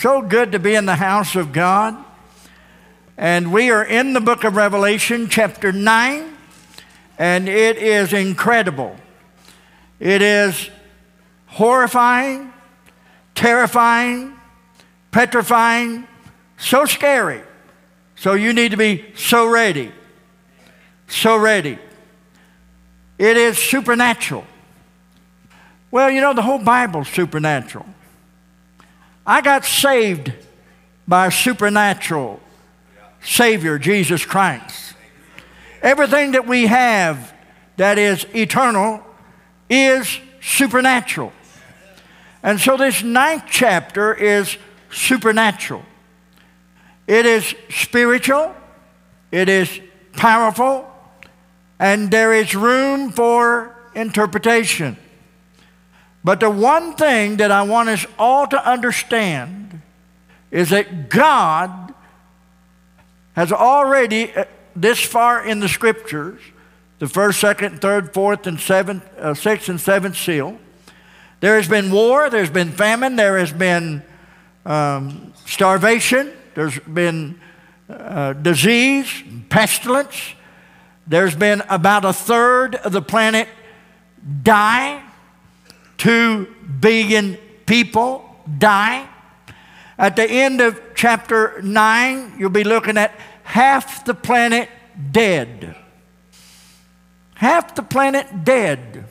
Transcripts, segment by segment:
So good to be in the house of God. And we are in the book of Revelation, chapter 9, and it is incredible. It is horrifying, terrifying, petrifying, so scary. So you need to be so ready. So ready. It is supernatural. Well, you know, the whole Bible's supernatural. I got saved by a supernatural Savior, Jesus Christ. Everything that we have that is eternal is supernatural. And so this ninth chapter is supernatural. It is spiritual, it is powerful, and there is room for interpretation. But the one thing that I want us all to understand is that God has already, uh, this far in the scriptures, the first, second, third, fourth, and seventh, uh, sixth, and seventh seal, there has been war, there's been famine, there has been um, starvation, there's been uh, disease, pestilence. There's been about a third of the planet die. Two billion people die. At the end of chapter 9, you'll be looking at half the planet dead. Half the planet dead.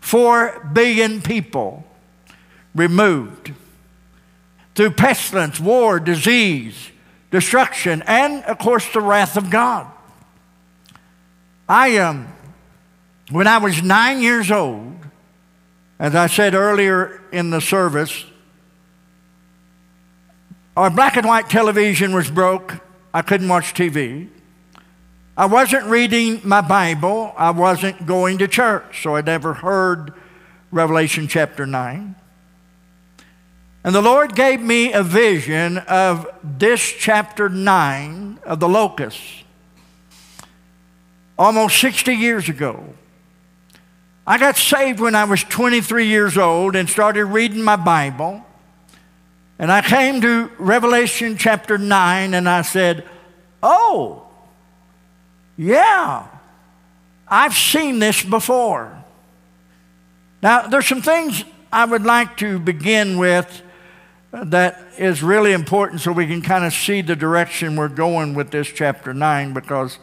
Four billion people removed through pestilence, war, disease, destruction, and of course the wrath of God. I um, when I was nine years old, as I said earlier in the service, our black and white television was broke. I couldn't watch TV. I wasn't reading my Bible. I wasn't going to church, so I never heard Revelation chapter 9. And the Lord gave me a vision of this chapter 9 of the locusts almost 60 years ago. I got saved when I was 23 years old and started reading my Bible. And I came to Revelation chapter 9 and I said, Oh, yeah, I've seen this before. Now, there's some things I would like to begin with that is really important so we can kind of see the direction we're going with this chapter 9 because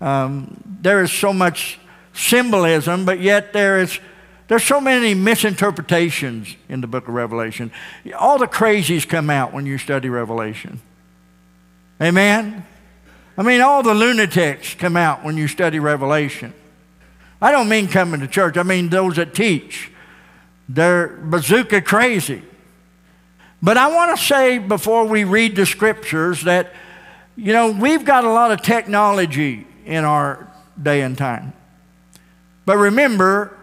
um, there is so much symbolism, but yet there is there's so many misinterpretations in the book of Revelation. All the crazies come out when you study Revelation. Amen? I mean, all the lunatics come out when you study Revelation. I don't mean coming to church, I mean those that teach. They're bazooka crazy. But I want to say before we read the scriptures that, you know, we've got a lot of technology in our day and time. But remember,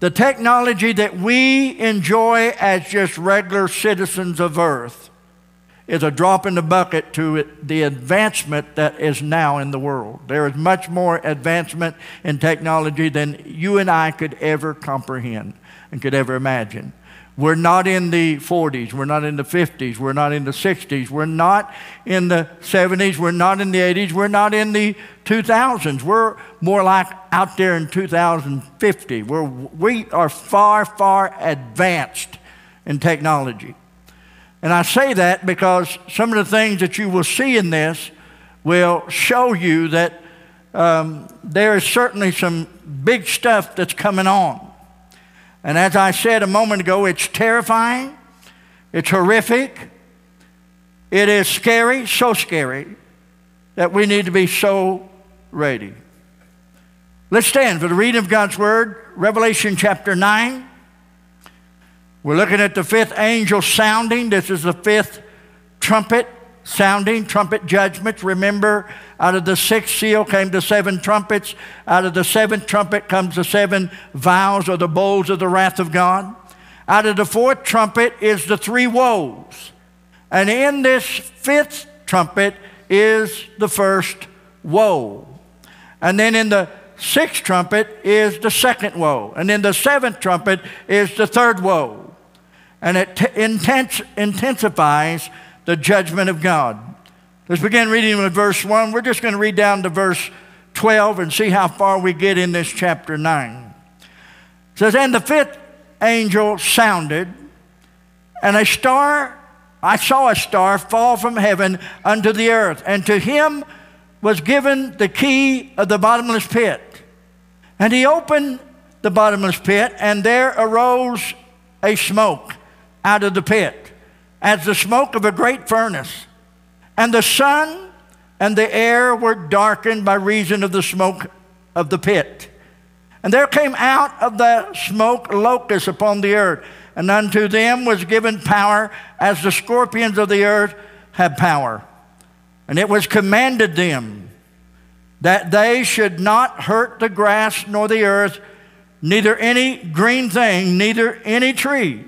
the technology that we enjoy as just regular citizens of earth is a drop in the bucket to the advancement that is now in the world. There is much more advancement in technology than you and I could ever comprehend and could ever imagine. We're not in the 40s. We're not in the 50s. We're not in the 60s. We're not in the 70s. We're not in the 80s. We're not in the 2000s. We're more like out there in 2050. We're, we are far, far advanced in technology. And I say that because some of the things that you will see in this will show you that um, there is certainly some big stuff that's coming on. And as I said a moment ago, it's terrifying, it's horrific, it is scary, so scary, that we need to be so ready. Let's stand for the reading of God's Word, Revelation chapter 9. We're looking at the fifth angel sounding. This is the fifth trumpet sounding, trumpet judgments. Remember, out of the sixth seal came the seven trumpets. Out of the seventh trumpet comes the seven vials or the bowls of the wrath of God. Out of the fourth trumpet is the three woes. And in this fifth trumpet is the first woe. And then in the sixth trumpet is the second woe. And in the seventh trumpet is the third woe. and it t- intensifies the judgment of God. Let's begin reading with verse 1. We're just going to read down to verse 12 and see how far we get in this chapter 9. It says, And the fifth angel sounded, and a star, I saw a star fall from heaven unto the earth, and to him was given the key of the bottomless pit. And he opened the bottomless pit, and there arose a smoke out of the pit, as the smoke of a great furnace. And the sun and the air were darkened by reason of the smoke of the pit. And there came out of the smoke locusts upon the earth, and unto them was given power as the scorpions of the earth have power. And it was commanded them that they should not hurt the grass nor the earth, neither any green thing, neither any tree,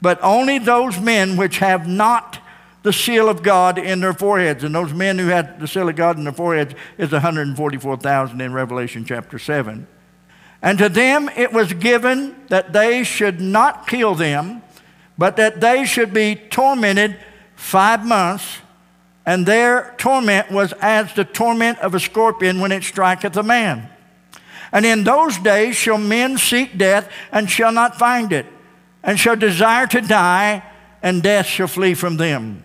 but only those men which have not the seal of God in their foreheads. And those men who had the seal of God in their foreheads is 144,000 in Revelation chapter 7. And to them it was given that they should not kill them, but that they should be tormented five months. And their torment was as the torment of a scorpion when it striketh a man. And in those days shall men seek death and shall not find it, and shall desire to die, and death shall flee from them.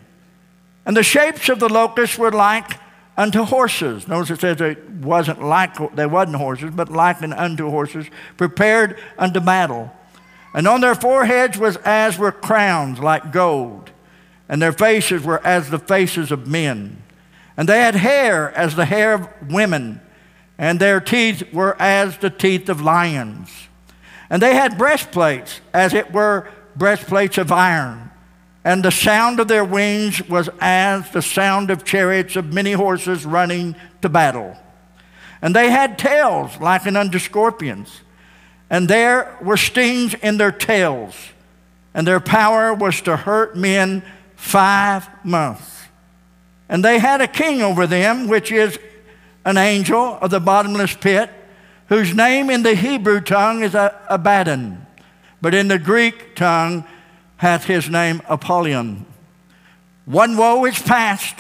And the shapes of the locusts were like unto horses. Notice it says it wasn't like they wasn't horses, but like unto horses, prepared unto battle. And on their foreheads was as were crowns like gold, and their faces were as the faces of men. And they had hair as the hair of women, and their teeth were as the teeth of lions. And they had breastplates, as it were breastplates of iron and the sound of their wings was as the sound of chariots of many horses running to battle. And they had tails like an unto scorpions, and there were stings in their tails, and their power was to hurt men five months. And they had a king over them, which is an angel of the bottomless pit, whose name in the Hebrew tongue is Abaddon, but in the Greek tongue hath his name Apollyon. One woe is past,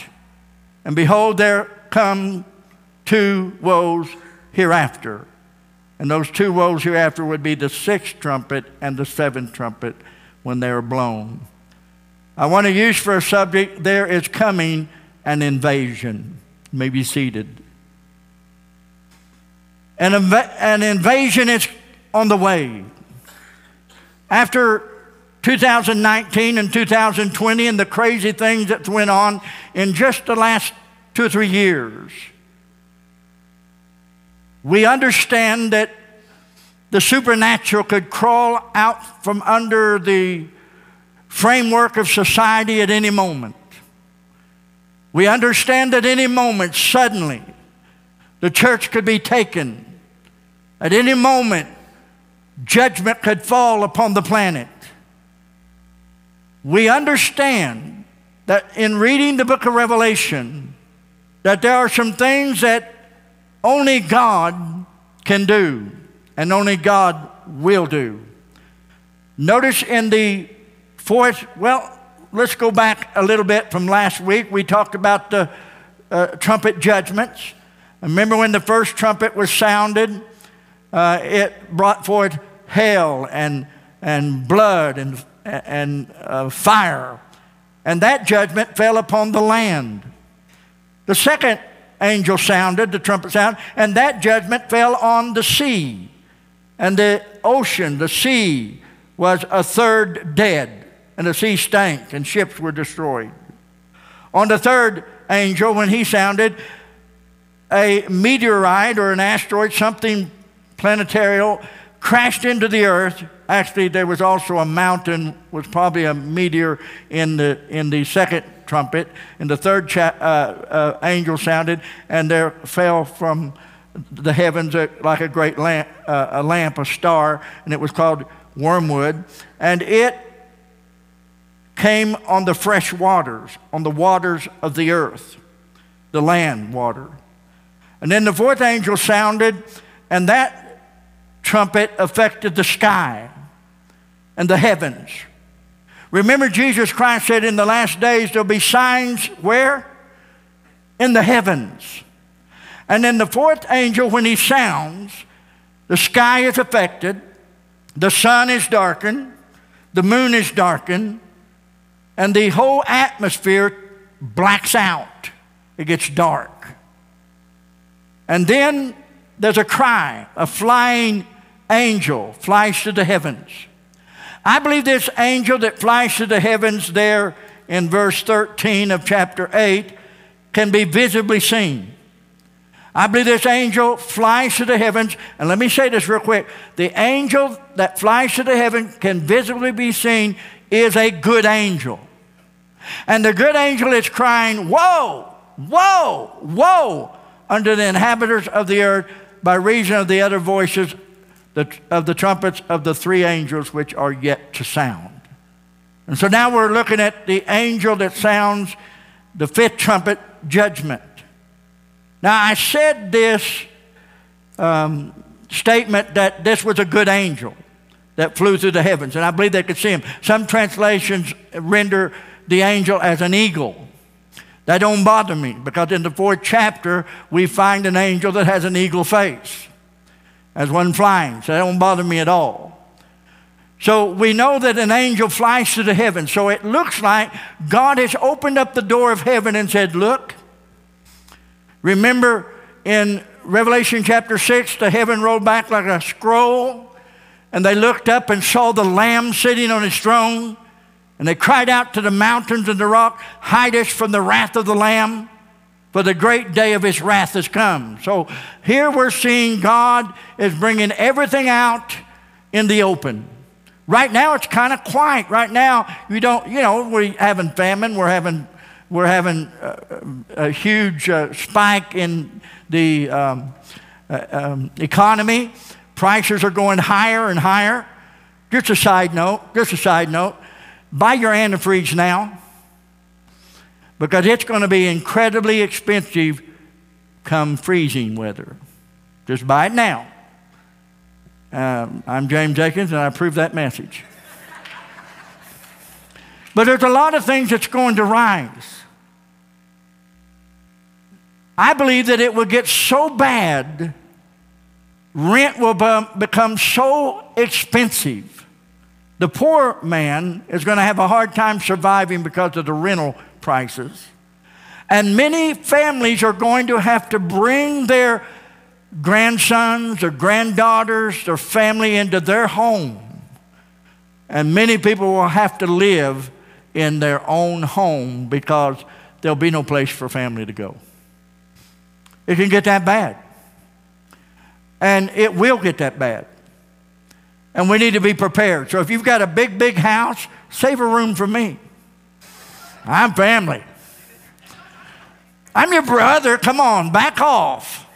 and behold, there come two woes hereafter. And those two woes hereafter would be the sixth trumpet and the seventh trumpet when they are blown. I want to use for a subject there is coming an invasion. You may be seated. An, inv- an invasion is on the way. After 2019 and 2020 and the crazy things that went on in just the last two or three years. We understand that the supernatural could crawl out from under the framework of society at any moment. We understand that any moment, suddenly, the church could be taken. At any moment, judgment could fall upon the planet we understand that in reading the book of Revelation, that there are some things that only God can do and only God will do. Notice in the fourth, well, let's go back a little bit from last week. We talked about the uh, trumpet judgments. Remember when the first trumpet was sounded? Uh, it brought forth hail and, and blood and and uh, fire. And that judgment fell upon the land. The second angel sounded, the trumpet sound, and that judgment fell on the sea. And the ocean, the sea, was a third dead, and the sea stank, and ships were destroyed. On the third angel, when he sounded, a meteorite or an asteroid, something planetarial, crashed into the earth. Actually, there was also a mountain, was probably a meteor in the, in the second trumpet. And the third cha- uh, uh, angel sounded, and there fell from the heavens a, like a great lamp, uh, a lamp, a star, and it was called wormwood. And it came on the fresh waters, on the waters of the earth, the land water. And then the fourth angel sounded, and that trumpet affected the sky and the heavens. Remember, Jesus Christ said in the last days there'll be signs where? In the heavens. And then the fourth angel, when he sounds, the sky is affected, the sun is darkened, the moon is darkened, and the whole atmosphere blacks out. It gets dark. And then there's a cry, a flying angel flies to the heavens. I believe this angel that flies to the heavens there in verse 13 of chapter 8 can be visibly seen. I believe this angel flies to the heavens. And let me say this real quick. The angel that flies to the heaven can visibly be seen is a good angel. And the good angel is crying, Woe, woe, woe, unto the inhabitants of the earth by reason of the other voices of the trumpets of the three angels which are yet to sound. And so now we're looking at the angel that sounds the fifth trumpet judgment. Now, I said this um, statement that this was a good angel that flew through the heavens, and I believe they could see him. Some translations render the angel as an eagle. That don't bother me because in the fourth chapter we find an angel that has an eagle face as one flying. So that don't bother me at all. So we know that an angel flies to the heavens. So it looks like God has opened up the door of heaven and said, Look, remember in Revelation chapter 6, the heaven rolled back like a scroll, and they looked up and saw the Lamb sitting on his throne. And they cried out to the mountains and the rock, Hide us from the wrath of the Lamb, for the great day of his wrath has come. So here we're seeing God is bringing everything out in the open. Right now it's kind of quiet. Right now you don't, you know, we're having famine, we're having, we're having a, a huge uh, spike in the um, uh, um, economy. Prices are going higher and higher. Just a side note, just a side note. Buy your antifreeze now because it's going to be incredibly expensive come freezing weather. Just buy it now. Um, I'm James Jenkins, and I approve that message. but there's a lot of things that's going to rise. I believe that it will get so bad, rent will become so expensive the poor man is going to have a hard time surviving because of the rental prices. And many families are going to have to bring their grandsons or granddaughters, their family into their home. And many people will have to live in their own home because there'll be no place for family to go. It can get that bad. And it will get that bad. And we need to be prepared. So if you've got a big, big house, save a room for me. I'm family. I'm your brother. Come on, back off.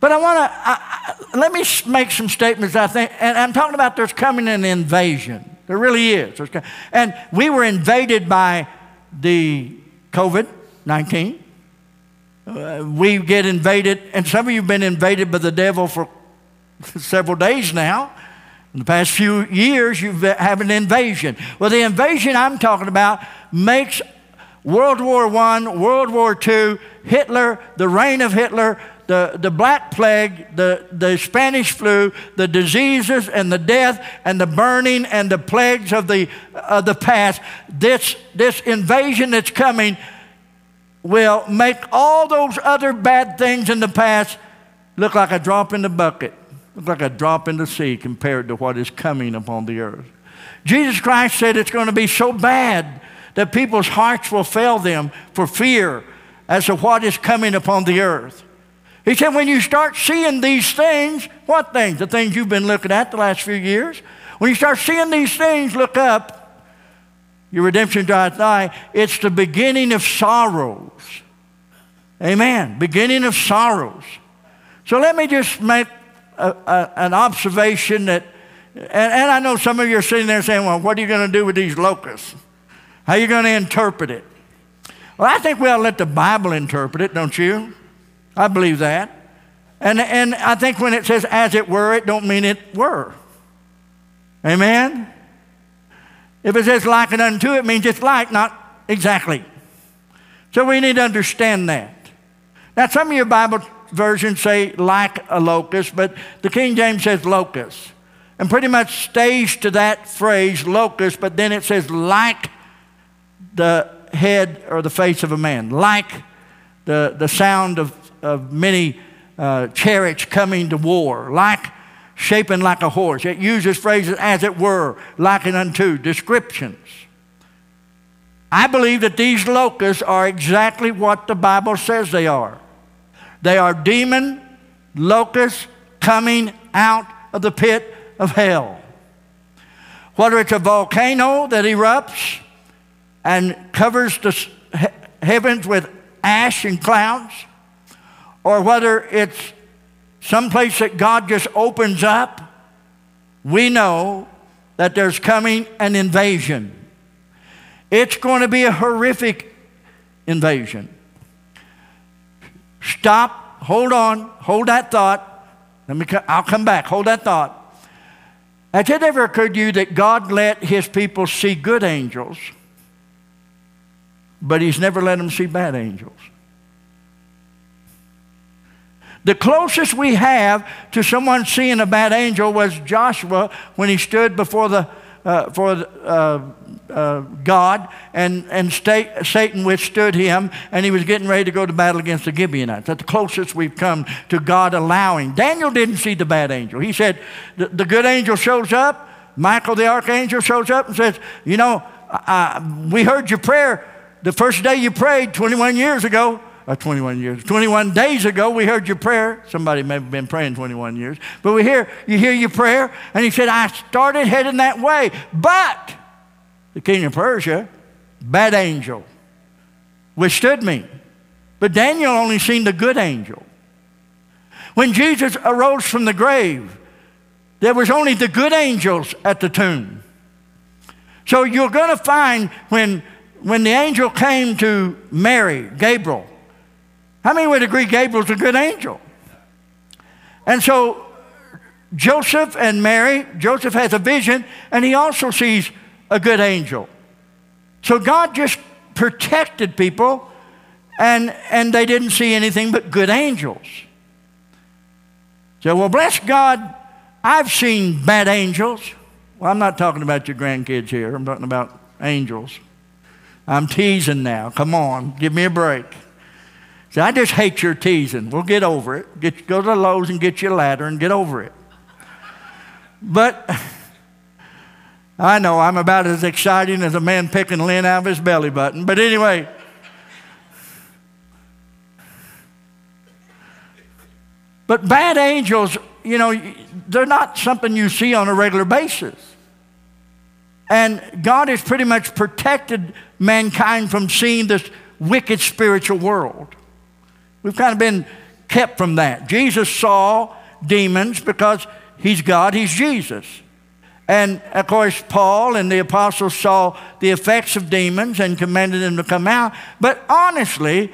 But I want to let me make some statements. I think, and I'm talking about there's coming an invasion. There really is. And we were invaded by the COVID 19. Uh, we get invaded, and some of you have been invaded by the devil for several days now. In the past few years, you've had an invasion. Well, the invasion I'm talking about makes World War I, World War II, Hitler, the reign of Hitler, the, the Black Plague, the, the Spanish flu, the diseases and the death and the burning and the plagues of the, of the past. This, this invasion that's coming will make all those other bad things in the past look like a drop in the bucket. It's like a drop in the sea compared to what is coming upon the earth. Jesus Christ said it's going to be so bad that people's hearts will fail them for fear as to what is coming upon the earth. He said, when you start seeing these things, what things? The things you've been looking at the last few years. When you start seeing these things, look up. Your redemption draweth nigh. It's the beginning of sorrows. Amen. Beginning of sorrows. So let me just make a, a, an observation that, and, and I know some of you are sitting there saying, well, what are you going to do with these locusts? How are you going to interpret it? Well, I think we ought to let the Bible interpret it, don't you? I believe that. And, and I think when it says as it were, it don't mean it were. Amen? If it says like and unto, it means it's like, not exactly. So we need to understand that. Now, some of your Bible versions say like a locust, but the King James says locust. And pretty much stays to that phrase, locust, but then it says like the head or the face of a man, like the, the sound of, of many uh, chariots coming to war, like shaping like a horse. It uses phrases as it were, likened unto, descriptions. I believe that these locusts are exactly what the Bible says they are. They are demon locusts coming out of the pit of hell. Whether it's a volcano that erupts and covers the heavens with ash and clouds, or whether it's someplace that God just opens up, we know that there's coming an invasion. It's going to be a horrific invasion. Stop, hold on, hold that thought. Let me, I'll come back. Hold that thought. Has it ever occurred to you that God let his people see good angels, but he's never let them see bad angels? The closest we have to someone seeing a bad angel was Joshua when he stood before the uh, for uh, uh, God, and, and Satan withstood him, and he was getting ready to go to battle against the Gibeonites. That's the closest we've come to God allowing. Daniel didn't see the bad angel. He said, The, the good angel shows up, Michael the archangel shows up and says, You know, we heard your prayer the first day you prayed 21 years ago uh, 21 years. 21 days ago, we heard your prayer. Somebody may have been praying 21 years. But we hear, you hear your prayer, and he said, I started heading that way. But the king of Persia, bad angel, withstood me. But Daniel only seen the good angel. When Jesus arose from the grave, there was only the good angels at the tomb. So you're going to find when, when the angel came to Mary, Gabriel, how many would agree Gabriel's a good angel? And so Joseph and Mary, Joseph has a vision, and he also sees a good angel. So God just protected people, and, and they didn't see anything but good angels. So, well, bless God, I've seen bad angels. Well, I'm not talking about your grandkids here, I'm talking about angels. I'm teasing now. Come on, give me a break. See, I just hate your teasing. We'll get over it. Get, go to Lowe's and get you a ladder and get over it. But I know I'm about as exciting as a man picking lint out of his belly button. But anyway, but bad angels, you know, they're not something you see on a regular basis. And God has pretty much protected mankind from seeing this wicked spiritual world. We've kind of been kept from that. Jesus saw demons because he's God, he's Jesus. And of course, Paul and the apostles saw the effects of demons and commanded them to come out. But honestly,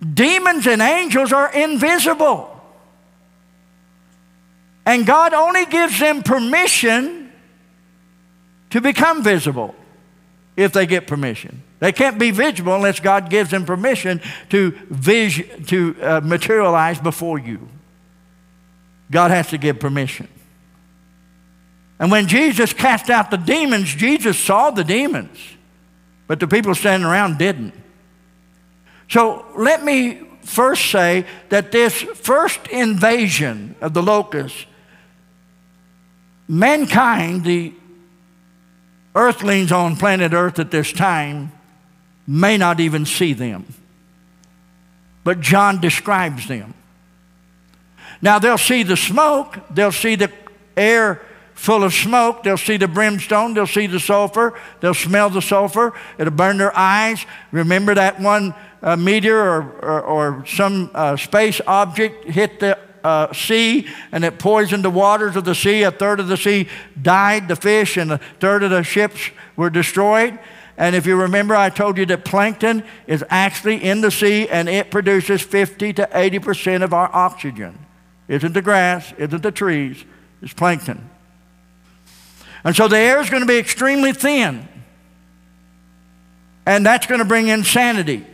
demons and angels are invisible. And God only gives them permission to become visible if they get permission. They can't be visible unless God gives them permission to, vis- to uh, materialize before you. God has to give permission. And when Jesus cast out the demons, Jesus saw the demons, but the people standing around didn't. So let me first say that this first invasion of the locusts, mankind, the earthlings on planet Earth at this time, may not even see them. But John describes them. Now they'll see the smoke, they'll see the air full of smoke, they'll see the brimstone, they'll see the sulfur, they'll smell the sulfur, it'll burn their eyes. Remember that one uh, meteor or, or, or some uh, space object hit the uh, sea and it poisoned the waters of the sea. A third of the sea died, the fish, and a third of the ships were destroyed. And if you remember, I told you that plankton is actually in the sea and it produces 50 to 80% of our oxygen. Isn't the grass, isn't the trees, it's plankton. And so the air is going to be extremely thin. And that's going to bring insanity.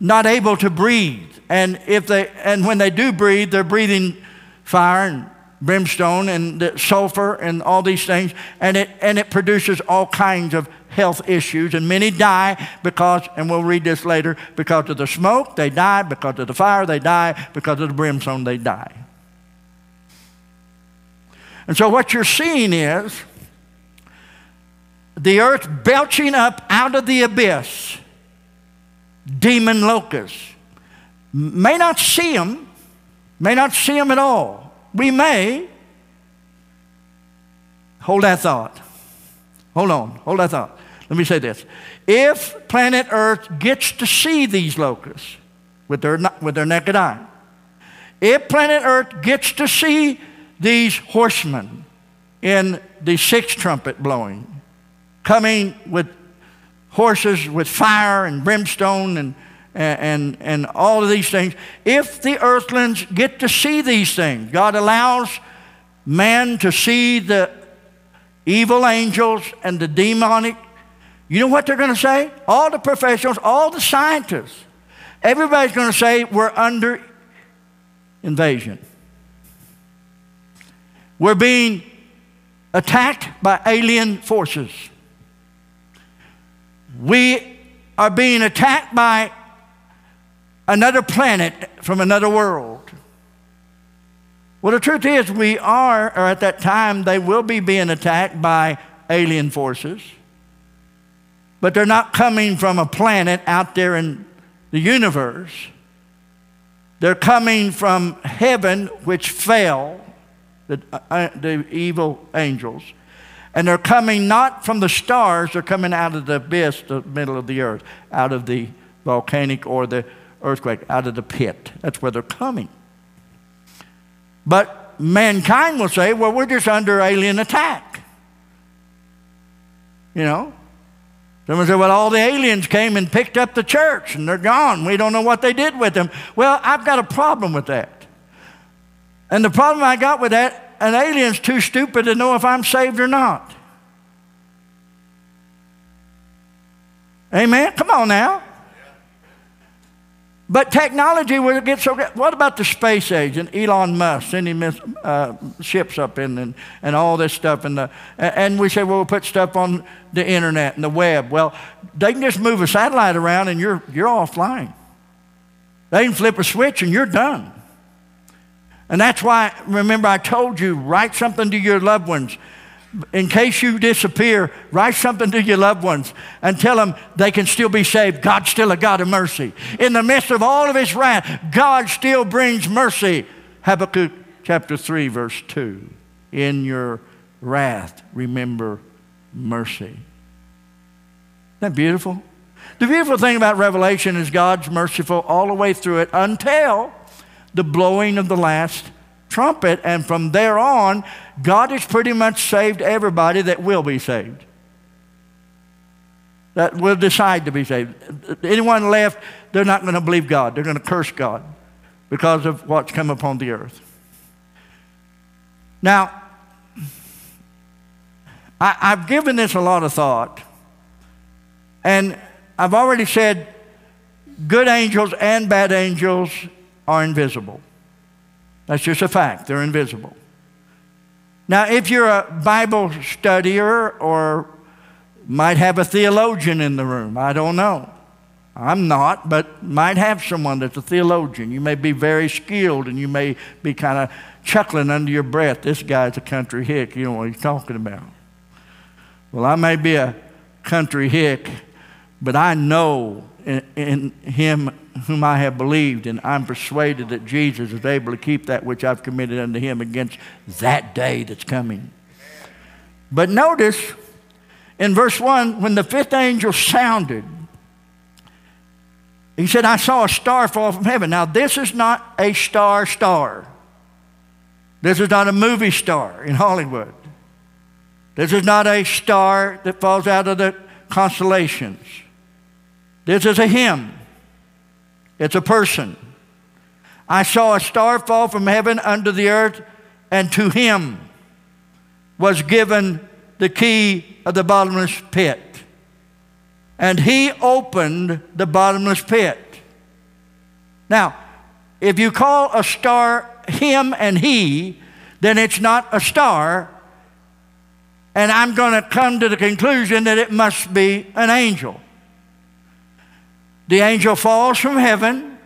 Not able to breathe. And if they and when they do breathe, they're breathing fire and brimstone and sulfur and all these things, and it and it produces all kinds of health issues. And many die because, and we'll read this later, because of the smoke, they die, because of the fire, they die, because of the brimstone, they die. And so what you're seeing is the earth belching up out of the abyss demon locusts. May not see them, may not see them at all. We may. Hold that thought. Hold on, hold that thought. Let me say this. If planet Earth gets to see these locusts with their, with their naked eye, if planet Earth gets to see these horsemen in the sixth trumpet blowing, coming with horses with fire and brimstone and, and, and all of these things. If the earthlings get to see these things, God allows man to see the evil angels and the demonic. You know what they're going to say? All the professionals, all the scientists, everybody's going to say we're under invasion. We're being attacked by alien forces. We are being attacked by another planet from another world. Well, the truth is, we are, or at that time, they will be being attacked by alien forces. But they're not coming from a planet out there in the universe. They're coming from heaven, which fell, the, uh, the evil angels. And they're coming not from the stars, they're coming out of the abyss, the middle of the earth, out of the volcanic or the earthquake, out of the pit. That's where they're coming. But mankind will say, well, we're just under alien attack. You know? Someone said, well, all the aliens came and picked up the church and they're gone. We don't know what they did with them. Well, I've got a problem with that. And the problem I got with that an alien's too stupid to know if I'm saved or not. Amen? Come on now. But technology will get so good. What about the space age and Elon Musk sending uh, ships up in and, and all this stuff? And, the, and we say, well, we'll put stuff on the internet and the web. Well, they can just move a satellite around and you're, you're offline. They can flip a switch and you're done. And that's why, remember, I told you, write something to your loved ones. In case you disappear, write something to your loved ones and tell them they can still be saved. God's still a God of mercy. In the midst of all of his wrath, God still brings mercy. Habakkuk chapter 3, verse 2. In your wrath, remember mercy. Isn't that beautiful? The beautiful thing about Revelation is God's merciful all the way through it until the blowing of the last trumpet. And from there on, God has pretty much saved everybody that will be saved. That will decide to be saved. Anyone left, they're not going to believe God. They're going to curse God because of what's come upon the earth. Now, I, have given this a lot of thought. And I've already said good angels and bad angels are invisible. That's just a fact, they're invisible. Now, if you're a Bible studier or might have a theologian in the room, I don't know. I'm not, but might have someone that's a theologian. You may be very skilled and you may be kind of chuckling under your breath. This guy's a country hick. You know what he's talking about. Well, I may be a country hick, but I know in, in him whom I have believed, and I'm persuaded that Jesus is able to keep that which I've committed unto him against that day that's coming. But notice in verse 1, when the fifth angel sounded, he said, I saw a star fall from heaven. Now, this is not a star star. This is not a movie star in Hollywood. This is not a star that falls out of the constellations. This is a him. It's a person. I saw a star fall from heaven unto the earth, and to him was given the key of the bottomless pit. And he opened the bottomless pit. Now, if you call a star him and he, then it's not a star. And I'm going to come to the conclusion that it must be an angel. The angel falls from heaven.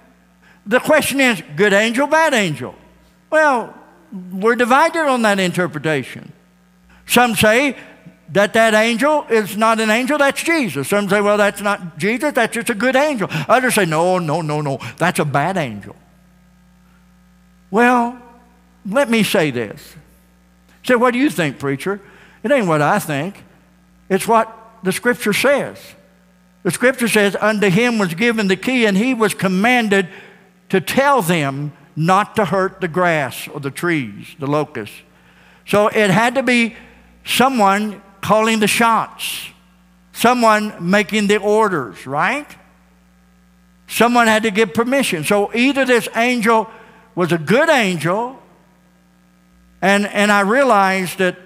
The question is good angel, bad angel? Well, we're divided on that interpretation. Some say that that angel is not an angel, that's Jesus. Some say, well, that's not Jesus, that's just a good angel. Others say, no, no, no, no, that's a bad angel. Well, let me say this. Say, what do you think, preacher? It ain't what I think, it's what the scripture says. The scripture says, Unto him was given the key, and he was commanded to tell them not to hurt the grass or the trees, the locusts. So it had to be someone calling the shots, someone making the orders, right? Someone had to give permission. So either this angel was a good angel, and, and I realized that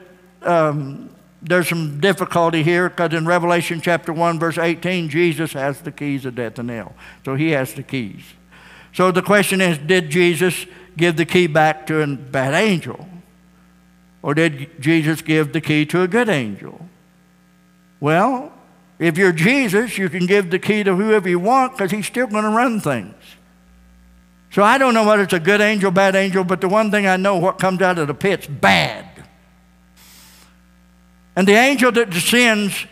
um, there's some difficulty here because in Revelation chapter 1, verse 18, Jesus has the keys of death and hell. So he has the keys. So the question is did Jesus give the key back to a bad angel? Or did Jesus give the key to a good angel? Well, if you're Jesus, you can give the key to whoever you want because he's still going to run things. So I don't know whether it's a good angel, bad angel, but the one thing I know what comes out of the pit's bad. And the angel that descends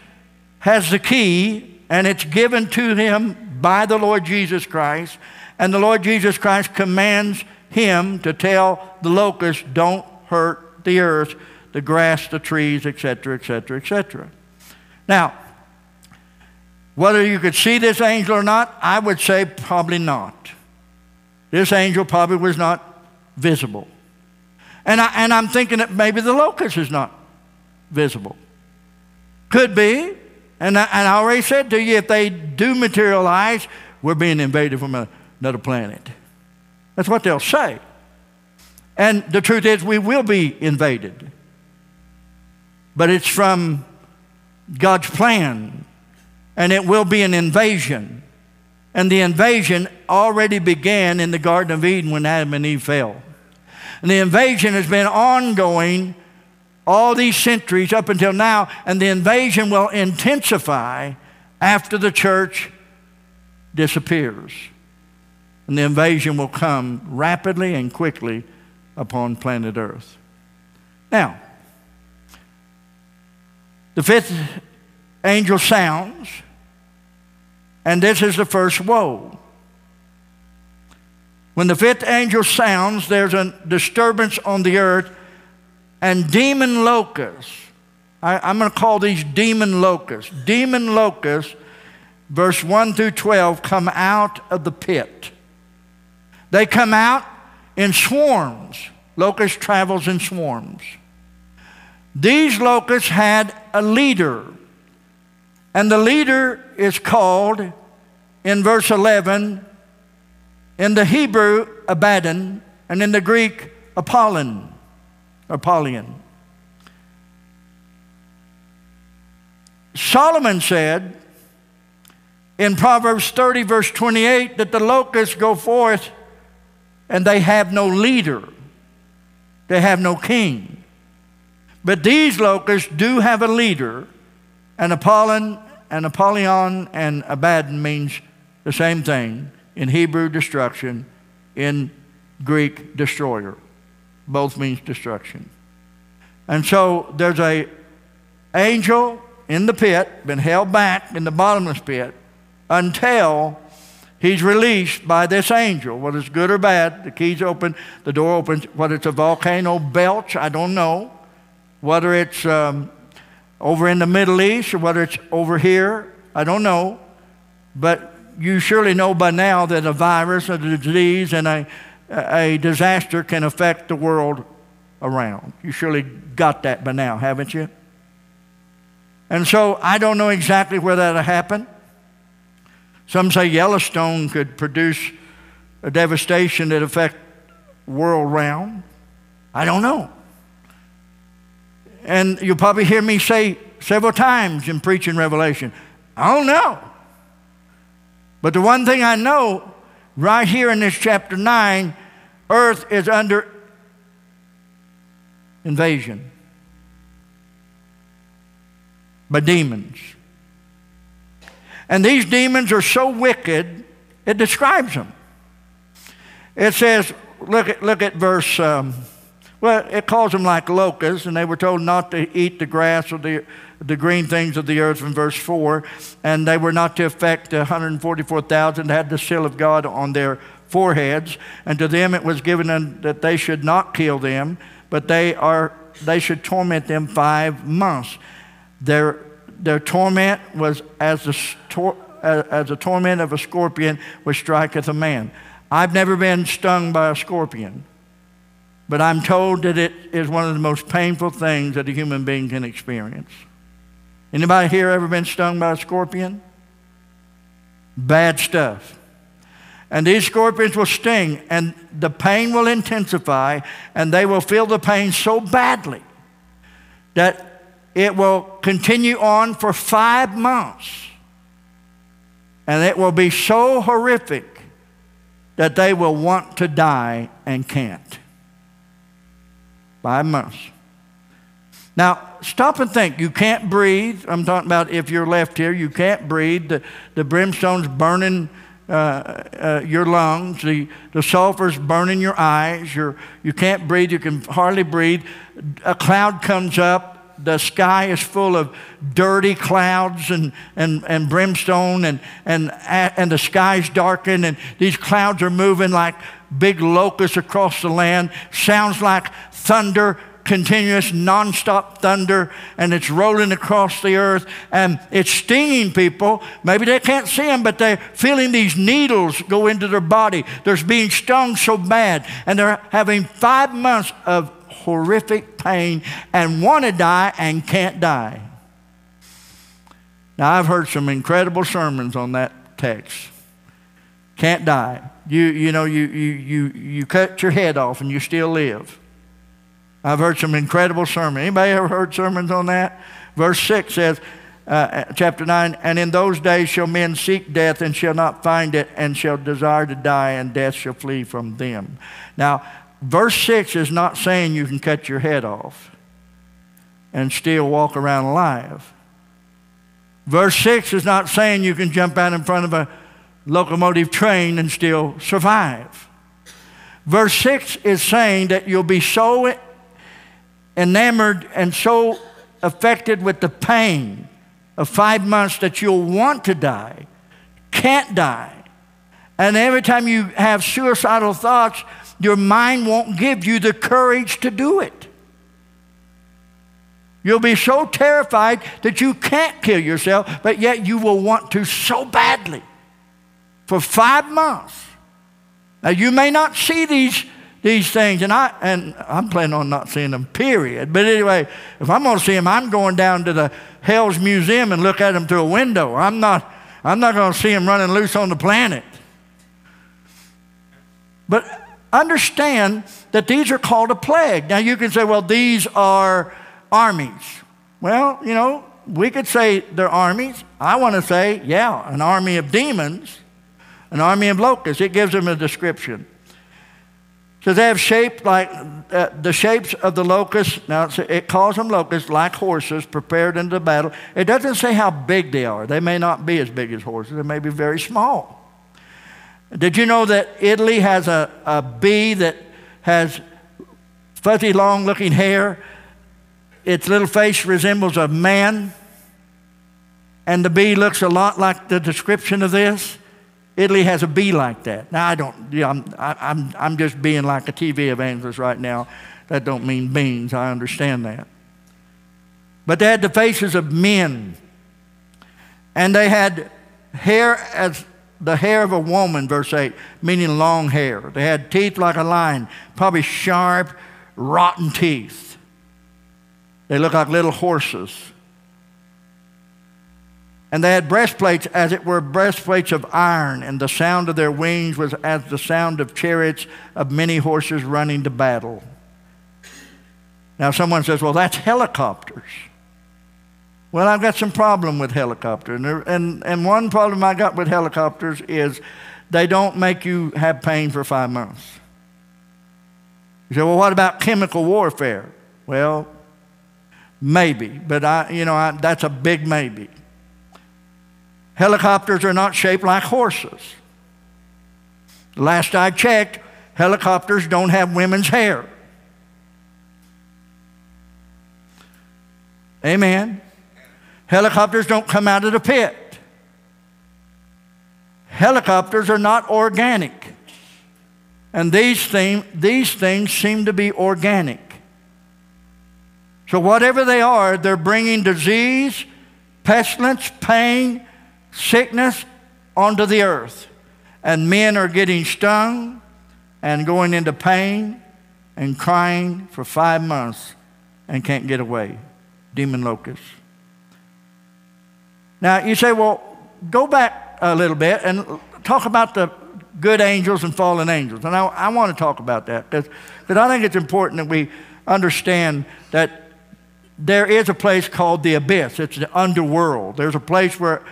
has the key, and it's given to him by the Lord Jesus Christ. And the Lord Jesus Christ commands him to tell the locusts, don't hurt the earth, the grass, the trees, etc., etc., etc. Now, whether you could see this angel or not, I would say probably not. This angel probably was not visible. And, I, and I'm thinking that maybe the locust is not visible. Could be. And I, and I already said to you, if they do materialize, we're being invaded from a, another planet. That's what they'll say. And the truth is, we will be invaded. But it's from God's plan, and it will be an invasion. And the invasion already began in the Garden of Eden when Adam and Eve fell. And the invasion has been ongoing all these centuries up until now, and the invasion will intensify after the church disappears. And the invasion will come rapidly and quickly upon planet Earth. Now, the fifth angel sounds and this is the first woe. When the fifth angel sounds, there's a disturbance on the earth, and demon locusts. I, am going to call these demon locusts. Demon locusts, verse 1 through 12, come out of the pit. They come out in swarms. Locust travels in swarms. These locusts had a leader, and the leader is called in verse 11, in the Hebrew, Abaddon, and in the Greek, Apollon, Apollyon. Solomon said in Proverbs 30, verse 28, that the locusts go forth and they have no leader, they have no king. But these locusts do have a leader, and Apollon and Apollyon and Abaddon means the same thing. In Hebrew, destruction. In Greek, destroyer. Both means destruction. And so there's a angel in the pit, been held back in the bottomless pit until he's released by this angel. Whether it's good or bad, the key's open, the door opens. Whether it's a volcano belch, I don't know. Whether it's um, over in the Middle East or whether it's over here, I don't know. But you surely know by now that a virus, or a disease, and a, a disaster can affect the world around. You surely got that by now, haven't you? And so I don't know exactly where that'll happen. Some say Yellowstone could produce a devastation that affect world round. I don't know. and you'll probably hear me say several times in preaching Revelation, I don't know. But the one thing I know right here in this chapter 9, earth is under invasion by demons. And these demons are so wicked, it describes them. It says, look at, look at verse, um, well, it calls them like locusts, and they were told not to eat the grass or the, the green things of the earth in verse 4. And they were not to affect the 144,000 had the seal of God on their foreheads. And to them it was given that they should not kill them, but they, are, they should torment them five months. Their their torment was as the, tor- as the torment of a scorpion which striketh a man. I've never been stung by a scorpion, but I'm told that it is one of the most painful things that a human being can experience. Anybody here ever been stung by a scorpion? Bad stuff. And these scorpions will sting, and the pain will intensify, and they will feel the pain so badly that it will continue on for five months. And it will be so horrific that they will want to die and can't. Five months. Now, stop and think. You can't breathe. I'm talking about if you're left here, you can't breathe. The, the brimstone's burning uh, uh, your lungs, the, the sulfur's burning your eyes. You're, you can't breathe. You can hardly breathe. A cloud comes up the sky is full of dirty clouds and, and, and brimstone, and, and, and the sky's darkened, and these clouds are moving like big locusts across the land. Sounds like thunder, continuous, nonstop thunder, and it's rolling across the earth, and it's stinging people. Maybe they can't see them, but they're feeling these needles go into their body. They're being stung so bad, and they're having five months of horrific pain and want to die and can't die. Now, I've heard some incredible sermons on that text. Can't die. You, you know, you, you, you, you cut your head off and you still live. I've heard some incredible sermons. Anybody ever heard sermons on that? Verse 6 says, uh, chapter 9, and in those days shall men seek death and shall not find it, and shall desire to die, and death shall flee from them. Now, Verse 6 is not saying you can cut your head off and still walk around alive. Verse 6 is not saying you can jump out in front of a locomotive train and still survive. Verse 6 is saying that you'll be so enamored and so affected with the pain of five months that you'll want to die, can't die. And every time you have suicidal thoughts, your mind won't give you the courage to do it. You'll be so terrified that you can't kill yourself, but yet you will want to so badly for five months. Now, you may not see these, these things, and, I, and I'm planning on not seeing them, period. But anyway, if I'm going to see them, I'm going down to the Hell's Museum and look at them through a window. I'm not, I'm not going to see them running loose on the planet. But understand that these are called a plague. Now you can say, well, these are armies. Well, you know, we could say they're armies. I want to say, yeah, an army of demons, an army of locusts. It gives them a description. So they have shape like uh, the shapes of the locusts. Now it calls them locusts, like horses prepared into battle. It doesn't say how big they are. They may not be as big as horses. They may be very small. Did you know that Italy has a, a bee that has fuzzy, long looking hair? Its little face resembles a man, and the bee looks a lot like the description of this. Italy has a bee like that. Now, I don't, you know, I'm, I'm, I'm just being like a TV evangelist right now. That don't mean beans, I understand that. But they had the faces of men, and they had hair as the hair of a woman, verse 8, meaning long hair. They had teeth like a lion, probably sharp, rotten teeth. They looked like little horses. And they had breastplates, as it were breastplates of iron, and the sound of their wings was as the sound of chariots of many horses running to battle. Now, someone says, well, that's helicopters. Well, I've got some problem with helicopters. And, and, and one problem I got with helicopters is they don't make you have pain for five months. You say, well, what about chemical warfare? Well, maybe, but I, you know, I, that's a big maybe. Helicopters are not shaped like horses. Last I checked, helicopters don't have women's hair. Amen. Helicopters don't come out of the pit. Helicopters are not organic. And these, thing, these things seem to be organic. So, whatever they are, they're bringing disease, pestilence, pain, sickness onto the earth. And men are getting stung and going into pain and crying for five months and can't get away. Demon locusts. Now, you say, well, go back a little bit and talk about the good angels and fallen angels. And I, I want to talk about that because I think it's important that we understand that there is a place called the abyss. It's the underworld. There's a place where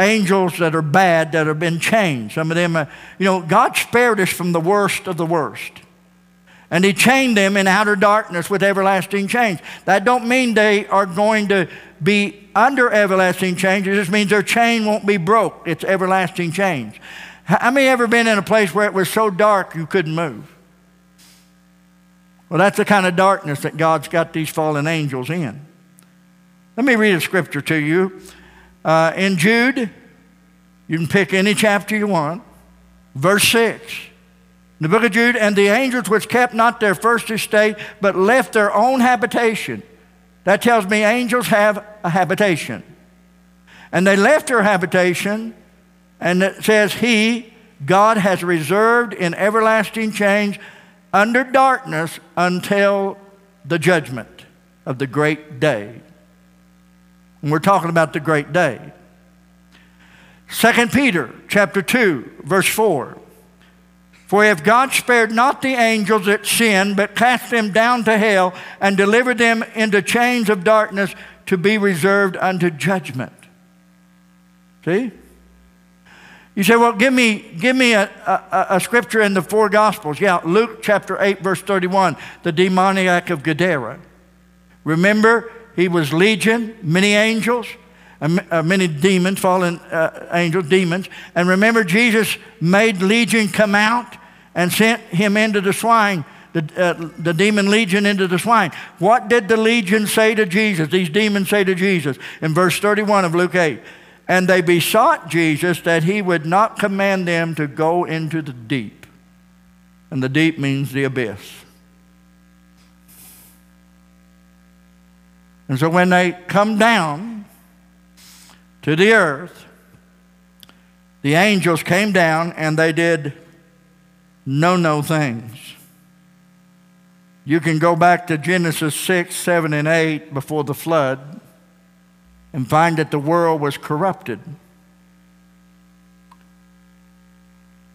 angels that are bad that have been chained. Some of them, are, you know, God spared us from the worst of the worst. And he chained them in outer darkness with everlasting chains. That don't mean they are going to be under everlasting chains. It just means their chain won't be broke. It's everlasting chains. How many ever been in a place where it was so dark you couldn't move? Well, that's the kind of darkness that God's got these fallen angels in. Let me read a scripture to you. Uh, in Jude, you can pick any chapter you want, verse 6. In the book of Jude, and the angels which kept not their first estate, but left their own habitation. That tells me angels have a habitation. And they left their habitation, and it says, He, God, has reserved in everlasting chains under darkness until the judgment of the great day. And we're talking about the great day. 2 Peter chapter 2, verse 4. For if God spared not the angels that sinned, but cast them down to hell and delivered them into chains of darkness to be reserved unto judgment. See? You say, well, give me, give me a, a, a, scripture in the four Gospels. Yeah, Luke chapter 8, verse 31, the demoniac of Gadara. Remember, he was legion, many angels, uh, many demons, fallen uh, angels, demons. And remember, Jesus made legion come out and sent him into the swine, the, uh, the demon legion into the swine. What did the legion say to Jesus? These demons say to Jesus in verse 31 of Luke 8. And they besought Jesus that he would not command them to go into the deep. And the deep means the abyss. And so when they come down to the earth, the angels came down and they did no no things. You can go back to Genesis 6, 7, and 8 before the flood and find that the world was corrupted.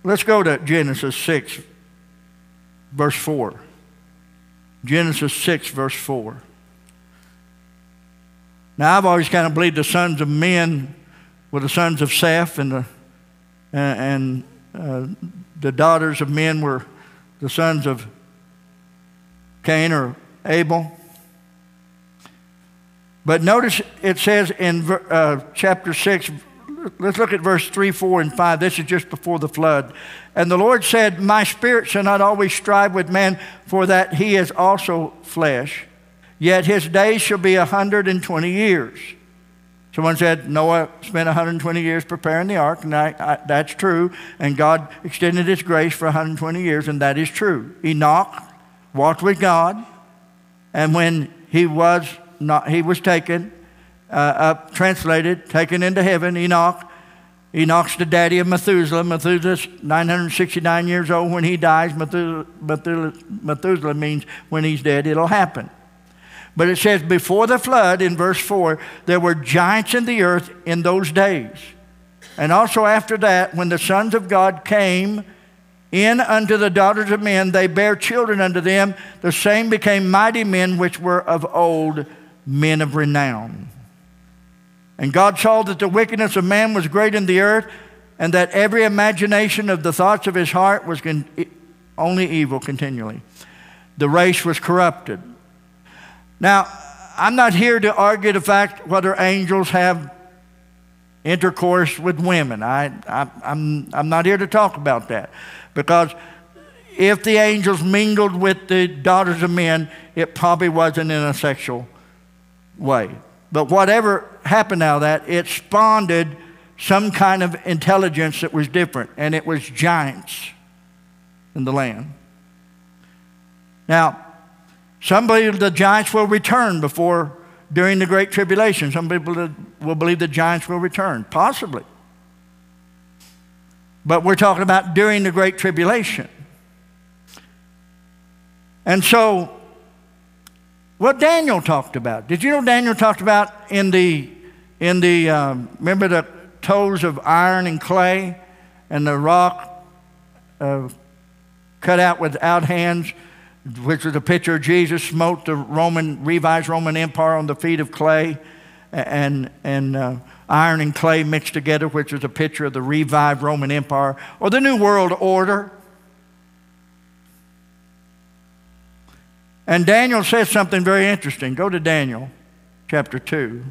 Let's go to Genesis 6, verse 4. Genesis 6, verse 4. Now, I've always kind of believed the sons of men were the sons of Seth, and the, and uh, the daughters of men were the sons of Cain or Abel. But notice it says in uh, chapter 6, let's look at verse 3, 4, and 5. This is just before the flood. And the Lord said, My spirit shall not always strive with man, for that he is also flesh. Yet his days shall be a 120 years. Someone said Noah spent 120 years preparing the ark, and I, I, that's true. And God extended his grace for 120 years, and that is true. Enoch walked with God, and when he was not, he was taken, uh, up, translated, taken into heaven. Enoch, Enoch's the daddy of Methuselah. Methuselah's 969 years old when he dies. Methuselah, Methuselah, Methuselah means when he's dead, it'll happen. But it says, before the flood, in verse 4, there were giants in the earth in those days. And also after that, when the sons of God came in unto the daughters of men, they bare children unto them. The same became mighty men which were of old, men of renown. And God saw that the wickedness of man was great in the earth, and that every imagination of the thoughts of his heart was con- only evil continually. The race was corrupted. Now, I'm not here to argue the fact whether angels have intercourse with women. I, I, I'm, I'm not here to talk about that. Because if the angels mingled with the daughters of men, it probably wasn't in a sexual way. But whatever happened out of that, it spawned some kind of intelligence that was different, and it was giants in the land. Now, some believe the giants will return before during the Great Tribulation. Some people will believe the giants will return, possibly. But we're talking about during the Great Tribulation. And so, what Daniel talked about. Did you know Daniel talked about in the, in the um, remember the toes of iron and clay and the rock uh, cut out without hands, which was a picture of Jesus smote the Roman, revised Roman Empire on the feet of clay and, and uh, iron and clay mixed together, which is a picture of the revived Roman Empire or the New World Order. And Daniel says something very interesting. Go to Daniel chapter 2.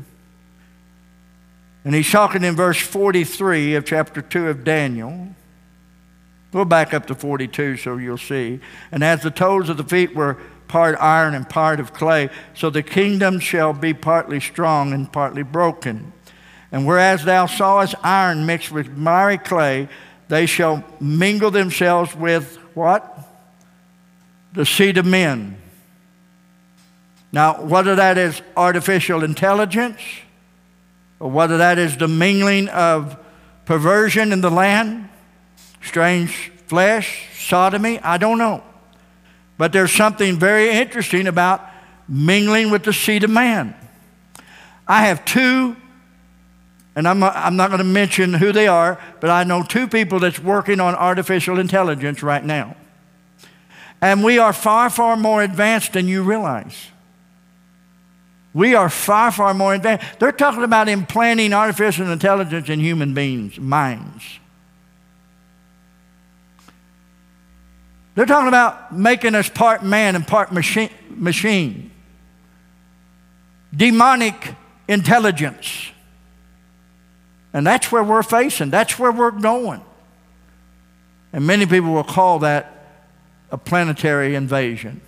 And he's talking in verse 43 of chapter 2 of Daniel. Go back up to 42 so you'll see. And as the toes of the feet were part iron and part of clay, so the kingdom shall be partly strong and partly broken. And whereas thou sawest iron mixed with miry clay, they shall mingle themselves with what? The seed of men. Now, whether that is artificial intelligence, or whether that is the mingling of perversion in the land, strange flesh, sodomy, I don't know. But there's something very interesting about mingling with the seed of man. I have two and I'm, I'm not going to mention who they are, but I know two people that's working on artificial intelligence right now. And we are far, far more advanced than you realize. We are far, far more advanced. They're talking about implanting artificial intelligence in human beings' minds. They're talking about making us part man and part machine. machine. Demonic intelligence. And that's where we're facing, that's where we're going. And many people will call that a planetary invasion.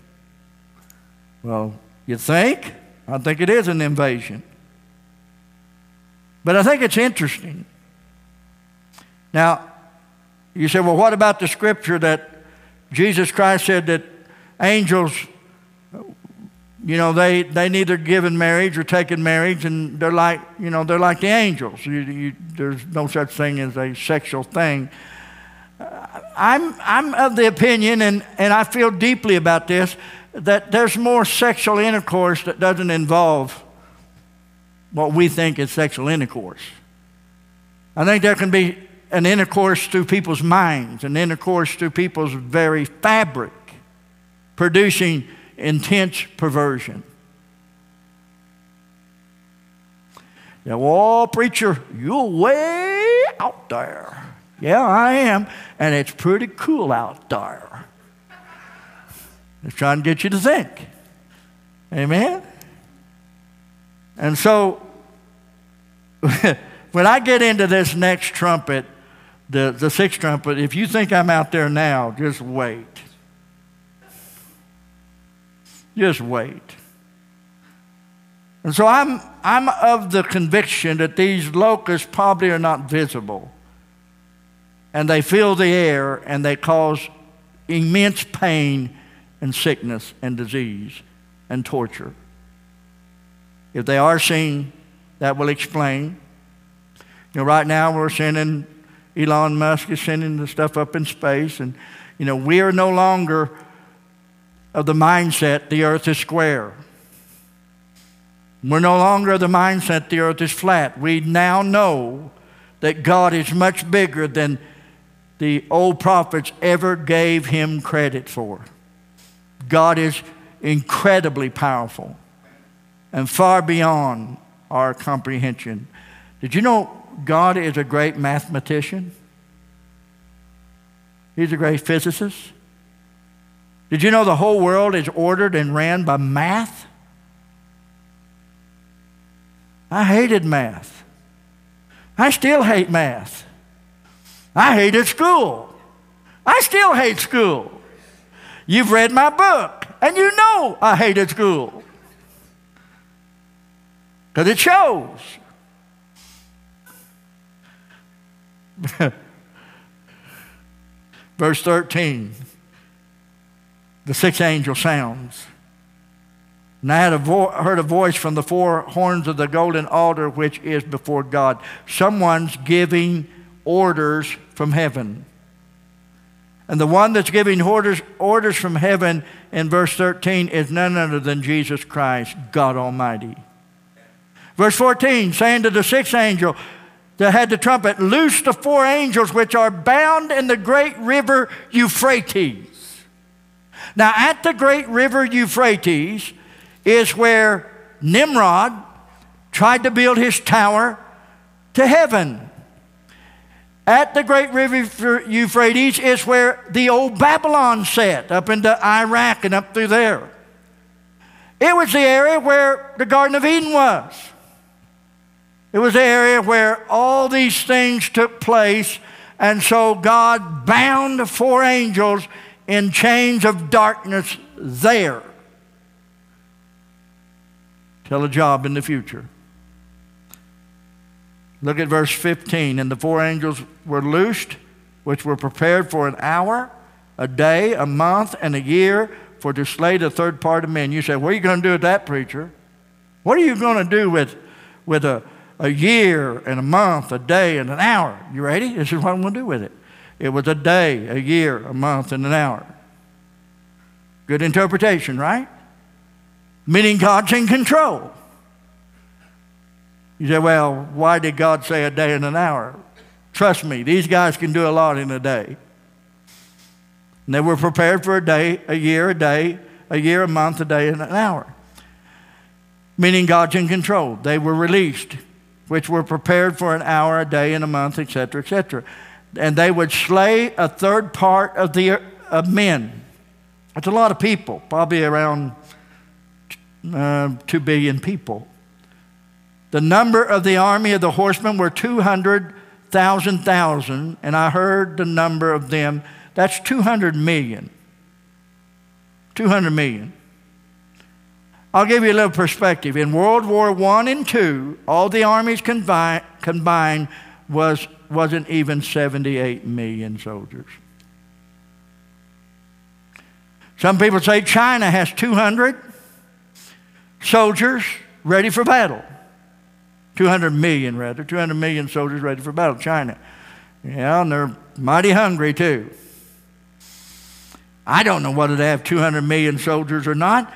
Well, you think? I think it is an invasion. But I think it's interesting. Now, you say, well, what about the scripture that Jesus Christ said that angels you know, they, they neither give in marriage or take in marriage, and they're like, you know, they're like the angels. You, you, there's no such thing as a sexual thing. I'm, I'm of the opinion, and, and I feel deeply about this, that there's more sexual intercourse that doesn't involve what we think is sexual intercourse. I think there can be an intercourse through people's minds, an intercourse through people's very fabric, producing intense perversion. Now, well, preacher, you're way out there. Yeah, I am. And it's pretty cool out there. It's trying to get you to think. Amen? And so, when I get into this next trumpet, the, the sixth trumpet, if you think I'm out there now, just wait. Just wait. And so I'm, I'm of the conviction that these locusts probably are not visible. And they fill the air and they cause immense pain and sickness and disease and torture. If they are seen, that will explain. You know, right now we're sending, Elon Musk is sending the stuff up in space, and, you know, we are no longer of the mindset the earth is square. We're no longer of the mindset the earth is flat. We now know that God is much bigger than the old prophets ever gave him credit for. God is incredibly powerful and far beyond our comprehension. Did you know God is a great mathematician? He's a great physicist. Did you know the whole world is ordered and ran by math? I hated math. I still hate math. I hated school. I still hate school. You've read my book, and you know I hated school. Because it shows. Verse 13 the sixth angel sounds. And I vo- heard a voice from the four horns of the golden altar which is before God. Someone's giving orders from heaven. And the one that's giving orders, orders from heaven in verse 13 is none other than Jesus Christ, God Almighty. Verse 14, saying to the sixth angel that had the trumpet, Loose the four angels which are bound in the great river Euphrates. Now, at the great river Euphrates is where Nimrod tried to build his tower to heaven. At the great river Euphrates is where the old Babylon sat, up into Iraq and up through there. It was the area where the Garden of Eden was. It was the area where all these things took place, and so God bound the four angels in chains of darkness there till a job in the future. Look at verse 15. And the four angels were loosed, which were prepared for an hour, a day, a month, and a year for to slay the third part of men. You say, What are you going to do with that, preacher? What are you going to do with, with a, a year and a month, a day, and an hour? You ready? This is what I'm going to do with it. It was a day, a year, a month, and an hour. Good interpretation, right? Meaning God's in control. You say, well, why did God say a day and an hour? Trust me, these guys can do a lot in a day. And they were prepared for a day, a year, a day, a year, a month, a day, and an hour. Meaning God's in control. They were released, which were prepared for an hour, a day, and a month, etc., etc and they would slay a third part of the of men. That's a lot of people, probably around uh, 2 billion people. The number of the army of the horsemen were 200,000 thousand, and I heard the number of them. That's 200 million. 200 million. I'll give you a little perspective. In World War I and II, all the armies combined, combined was wasn't even 78 million soldiers. Some people say China has 200 soldiers ready for battle. 200 million, rather. 200 million soldiers ready for battle. China. Yeah, and they're mighty hungry too. I don't know whether they have 200 million soldiers or not.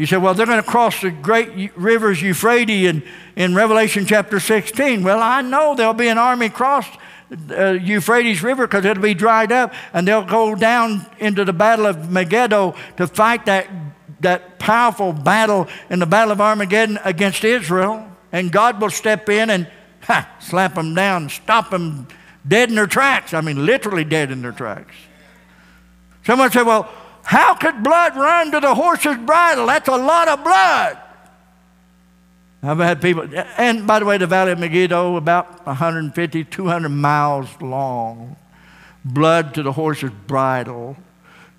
You say, well, they're going to cross the great rivers Euphrates in, in Revelation chapter 16. Well, I know there'll be an army cross uh, Euphrates River because it'll be dried up, and they'll go down into the Battle of Megiddo to fight that, that powerful battle in the Battle of Armageddon against Israel. And God will step in and ha, slap them down, stop them dead in their tracks. I mean, literally dead in their tracks. Someone said, well, how could blood run to the horse's bridle? That's a lot of blood. I've had people, and by the way, the Valley of Megiddo, about 150, 200 miles long. Blood to the horse's bridle.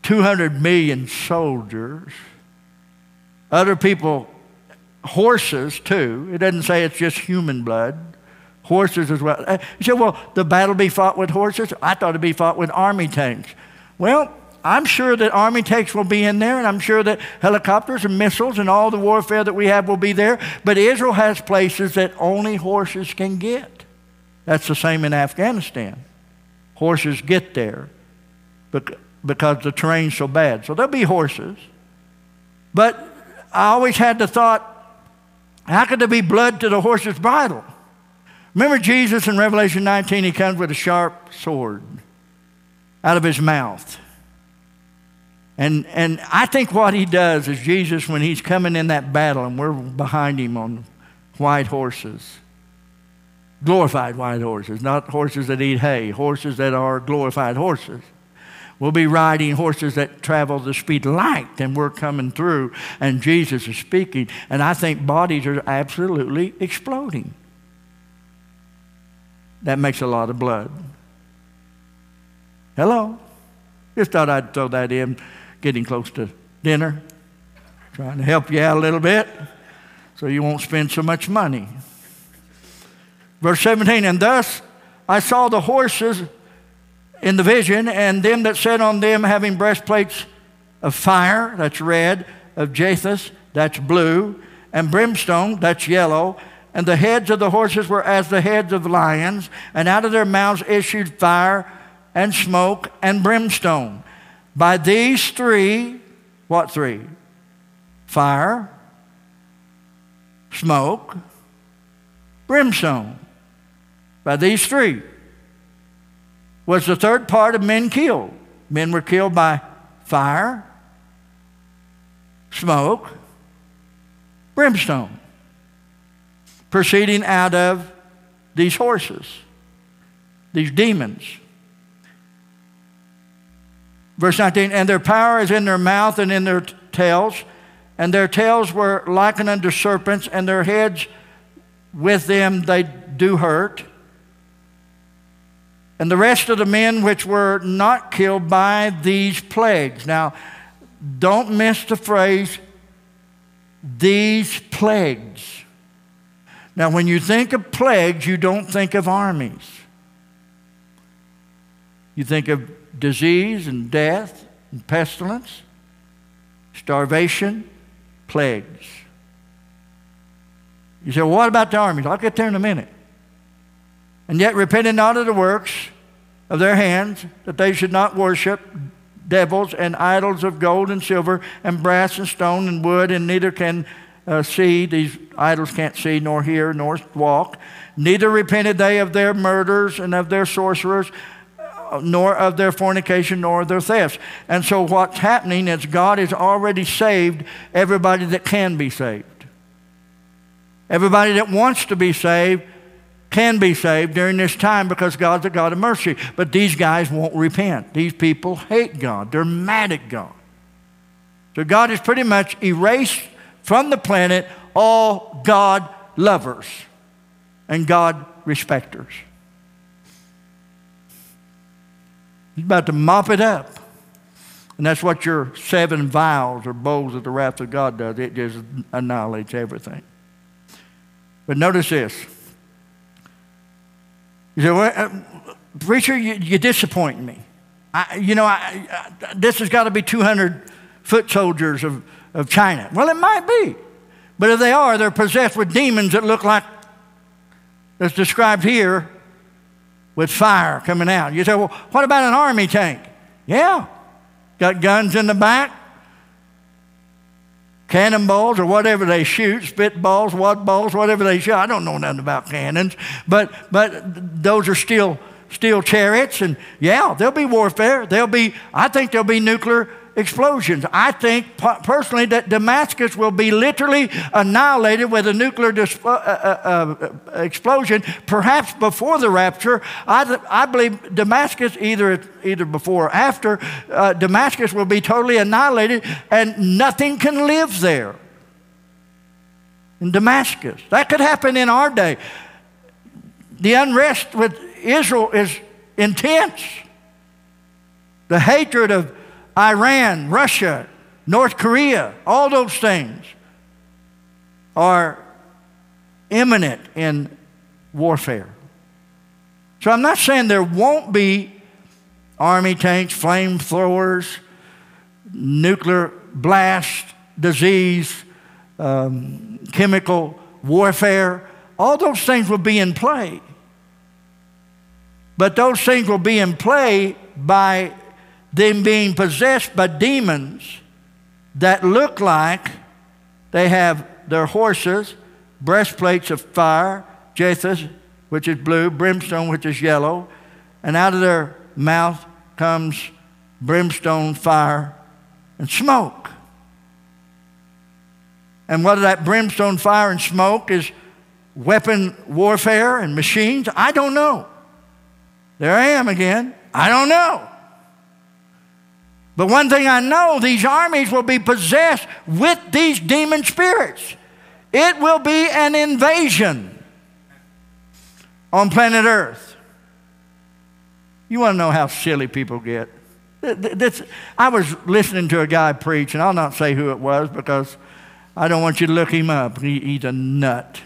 200 million soldiers. Other people, horses too. It doesn't say it's just human blood. Horses as well. Uh, you say, well, the battle be fought with horses? I thought it'd be fought with army tanks. Well, I'm sure that Army tanks will be in there, and I'm sure that helicopters and missiles and all the warfare that we have will be there. But Israel has places that only horses can get. That's the same in Afghanistan. Horses get there because the terrain's so bad. So there'll be horses. But I always had the thought how could there be blood to the horse's bridle? Remember Jesus in Revelation 19, he comes with a sharp sword. out of his mouth. And, and I think what he does is Jesus, when he's coming in that battle and we're behind him on white horses, glorified white horses, not horses that eat hay, horses that are glorified horses. We'll be riding horses that travel the speed of light, and we're coming through, and Jesus is speaking. And I think bodies are absolutely exploding. That makes a lot of blood. Hello? Just thought I'd throw that in, getting close to dinner, trying to help you out a little bit so you won't spend so much money. Verse 17, and thus I saw the horses in the vision, and them that sat on them having breastplates of fire, that's red, of jacinth, that's blue, and brimstone, that's yellow. And the heads of the horses were as the heads of lions, and out of their mouths issued fire and smoke and brimstone. By these three, what three? Fire, smoke, brimstone. By these three was the third part of men killed. Men were killed by fire, smoke, brimstone, proceeding out of these horses, these demons. Verse 19, and their power is in their mouth and in their tails, and their tails were likened unto serpents, and their heads with them they do hurt. And the rest of the men which were not killed by these plagues. Now, don't miss the phrase, these plagues. Now, when you think of plagues, you don't think of armies. You think of disease and death and pestilence, starvation, plagues. You say, well, what about the armies? I'll get there in a minute and yet repented not of the works of their hands, that they should not worship devils and idols of gold and silver and brass and stone and wood, and neither can uh, see, these idols can't see, nor hear, nor walk. Neither repented they of their murders and of their sorcerers, nor of their fornication, nor of their thefts. And so, what's happening is God has already saved everybody that can be saved. Everybody that wants to be saved can be saved during this time because God's a God of mercy. But these guys won't repent. These people hate God, they're mad at God. So God has pretty much erased from the planet all God lovers and God respecters. He's about to mop it up. And that's what your seven vials or bowls of the wrath of God does. It just annihilates everything. But notice this you say, well, uh, preacher, you, you, disappoint me. I, you know, I, I, this has got to be 200 foot soldiers of, of China. Well, it might be. But if they are, they're possessed with demons that look like that's described here with fire coming out. You say, well, what about an army tank? Yeah. Got guns in the back, cannonballs or whatever they shoot, spitballs, what balls, whatever they shoot. I don't know nothing about cannons, but but those are still steel chariots, and yeah, there'll be warfare. There'll be, I think there'll be nuclear explosions. I think personally that Damascus will be literally annihilated with a nuclear uh, uh, uh, explosion, perhaps before the rapture. I, I believe Damascus, either, either before or after, uh, Damascus will be totally annihilated and nothing can live there. In Damascus. That could happen in our day. The unrest with Israel is intense. The hatred of Iran, Russia, North Korea, all those things are imminent in warfare. So I'm not saying there won't be army tanks, flamethrowers, nuclear blast, disease, um, chemical warfare. All those things will be in play. But those things will be in play by them being possessed by demons that look like they have their horses, breastplates of fire, jacinth, which is blue, brimstone, which is yellow, and out of their mouth comes brimstone, fire, and smoke. And whether that brimstone, fire, and smoke is weapon warfare and machines, I don't know. There I am again. I don't know. But one thing I know these armies will be possessed with these demon spirits. It will be an invasion on planet Earth. You want to know how silly people get? This, I was listening to a guy preach, and I'll not say who it was because I don't want you to look him up. He, he's a nut.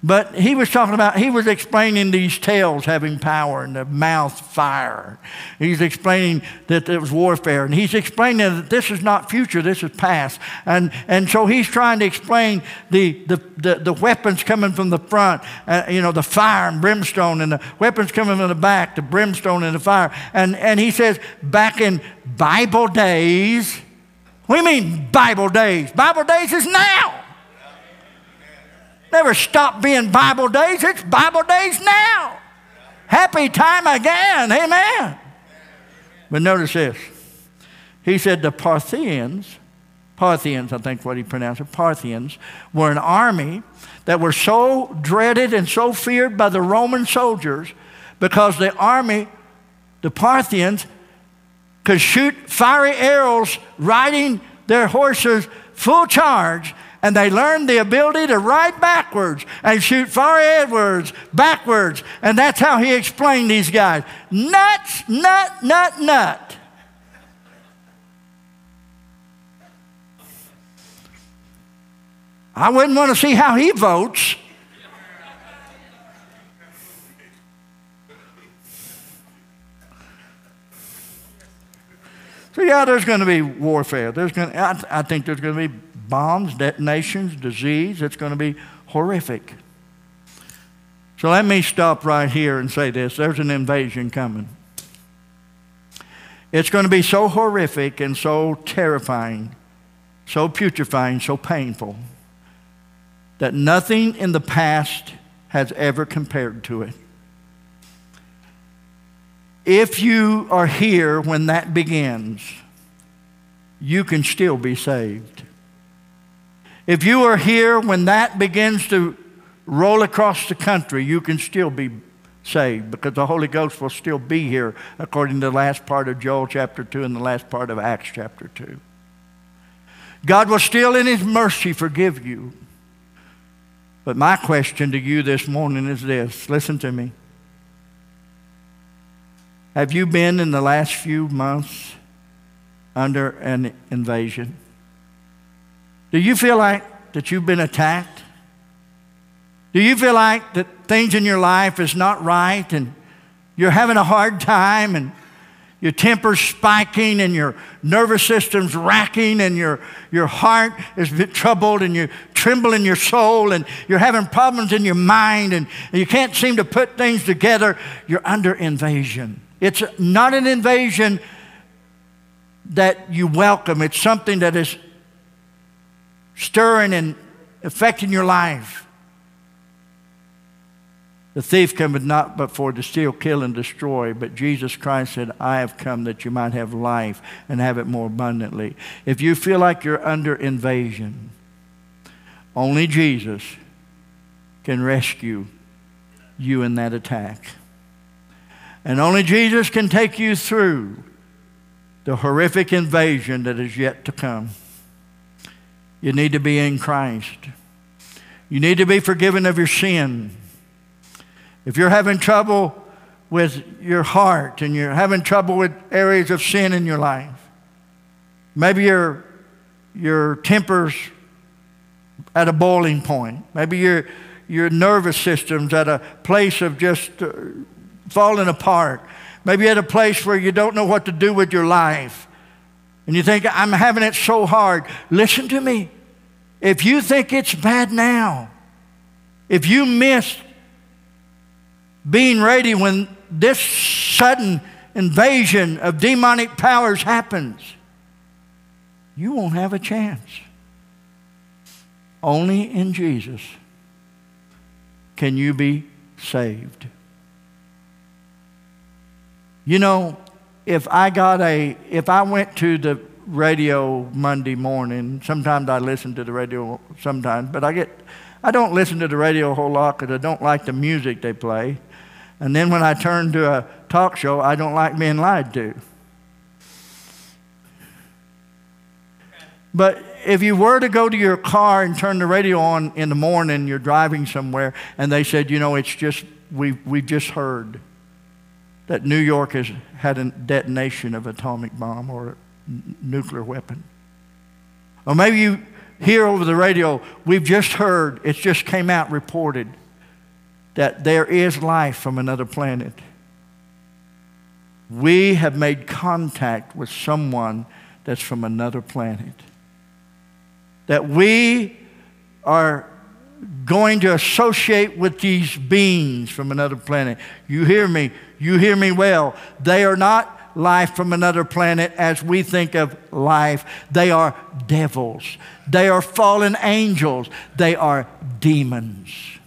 But he was talking about, he was explaining these tails having power and the mouth fire. He's explaining that it was warfare. And he's explaining that this is not future, this is past. And, and so he's trying to explain the, the, the, the weapons coming from the front, uh, you know, the fire and brimstone, and the weapons coming from the back, the brimstone and the fire. And, and he says, back in Bible days, you mean Bible days? Bible days is now. Never stop being Bible days. It's Bible days now. Happy time again. Amen. But notice this. He said the Parthians, Parthians, I think what he pronounced it, Parthians, were an army that were so dreaded and so feared by the Roman soldiers because the army, the Parthians, could shoot fiery arrows riding their horses full charge and they learned the ability to ride backwards and shoot far Edwards backwards. And that's how he explained these guys. Nuts, nut, nut, nut. I wouldn't want to see how he votes. So yeah, there's going to be warfare. There's going to, I, I think there's going to be bombs, detonations, disease. It's going to be horrific. So let me stop right here and say this there's an invasion coming. It's going to be so horrific and so terrifying, so putrefying, so painful that nothing in the past has ever compared to it. If you are here when that begins, you can still be saved. If you are here when that begins to roll across the country, you can still be saved because the Holy Ghost will still be here, according to the last part of Joel chapter 2 and the last part of Acts chapter 2. God will still, in His mercy, forgive you. But my question to you this morning is this listen to me. Have you been in the last few months under an invasion? Do you feel like that you've been attacked? Do you feel like that things in your life is not right and you're having a hard time and your temper's spiking and your nervous system's racking and your, your heart is troubled and you tremble in your soul and you're having problems in your mind and, and you can't seem to put things together, you're under invasion. It's not an invasion that you welcome, it's something that is stirring and affecting your life. The thief cometh not but for to steal, kill, and destroy. But Jesus Christ said, I have come that you might have life and have it more abundantly. If you feel like you're under invasion, only Jesus can rescue you in that attack. And only Jesus can take you through the horrific invasion that is yet to come. You need to be in Christ. You need to be forgiven of your sin. If you're having trouble with your heart and you're having trouble with areas of sin in your life, maybe your, your temper's at a boiling point, maybe your, your nervous system's at a place of just uh, falling apart, maybe at a place where you don't know what to do with your life and you think, I'm having it so hard, listen to me. If you think it's bad now, if you miss being ready when this sudden invasion of demonic powers happens, you won't have a chance. Only in Jesus can you be saved. You know, if I got a, if I went to the radio Monday morning, sometimes I listen to the radio sometimes, but I get, I don't listen to the radio a whole lot because I don't like the music they play. And then when I turn to a talk show, I don't like being lied to. But if you were to go to your car and turn the radio on in the morning, you're driving somewhere, and they said, you know, it's just, we've, we've just heard that New York has had a detonation of atomic bomb or nuclear weapon. Or maybe you hear over the radio, we've just heard, it just came out reported that there is life from another planet. We have made contact with someone that's from another planet that we are going to associate with these beings from another planet. You hear me? You hear me well. They are not life from another planet as we think of life. They are devils. They are fallen angels. They are demons.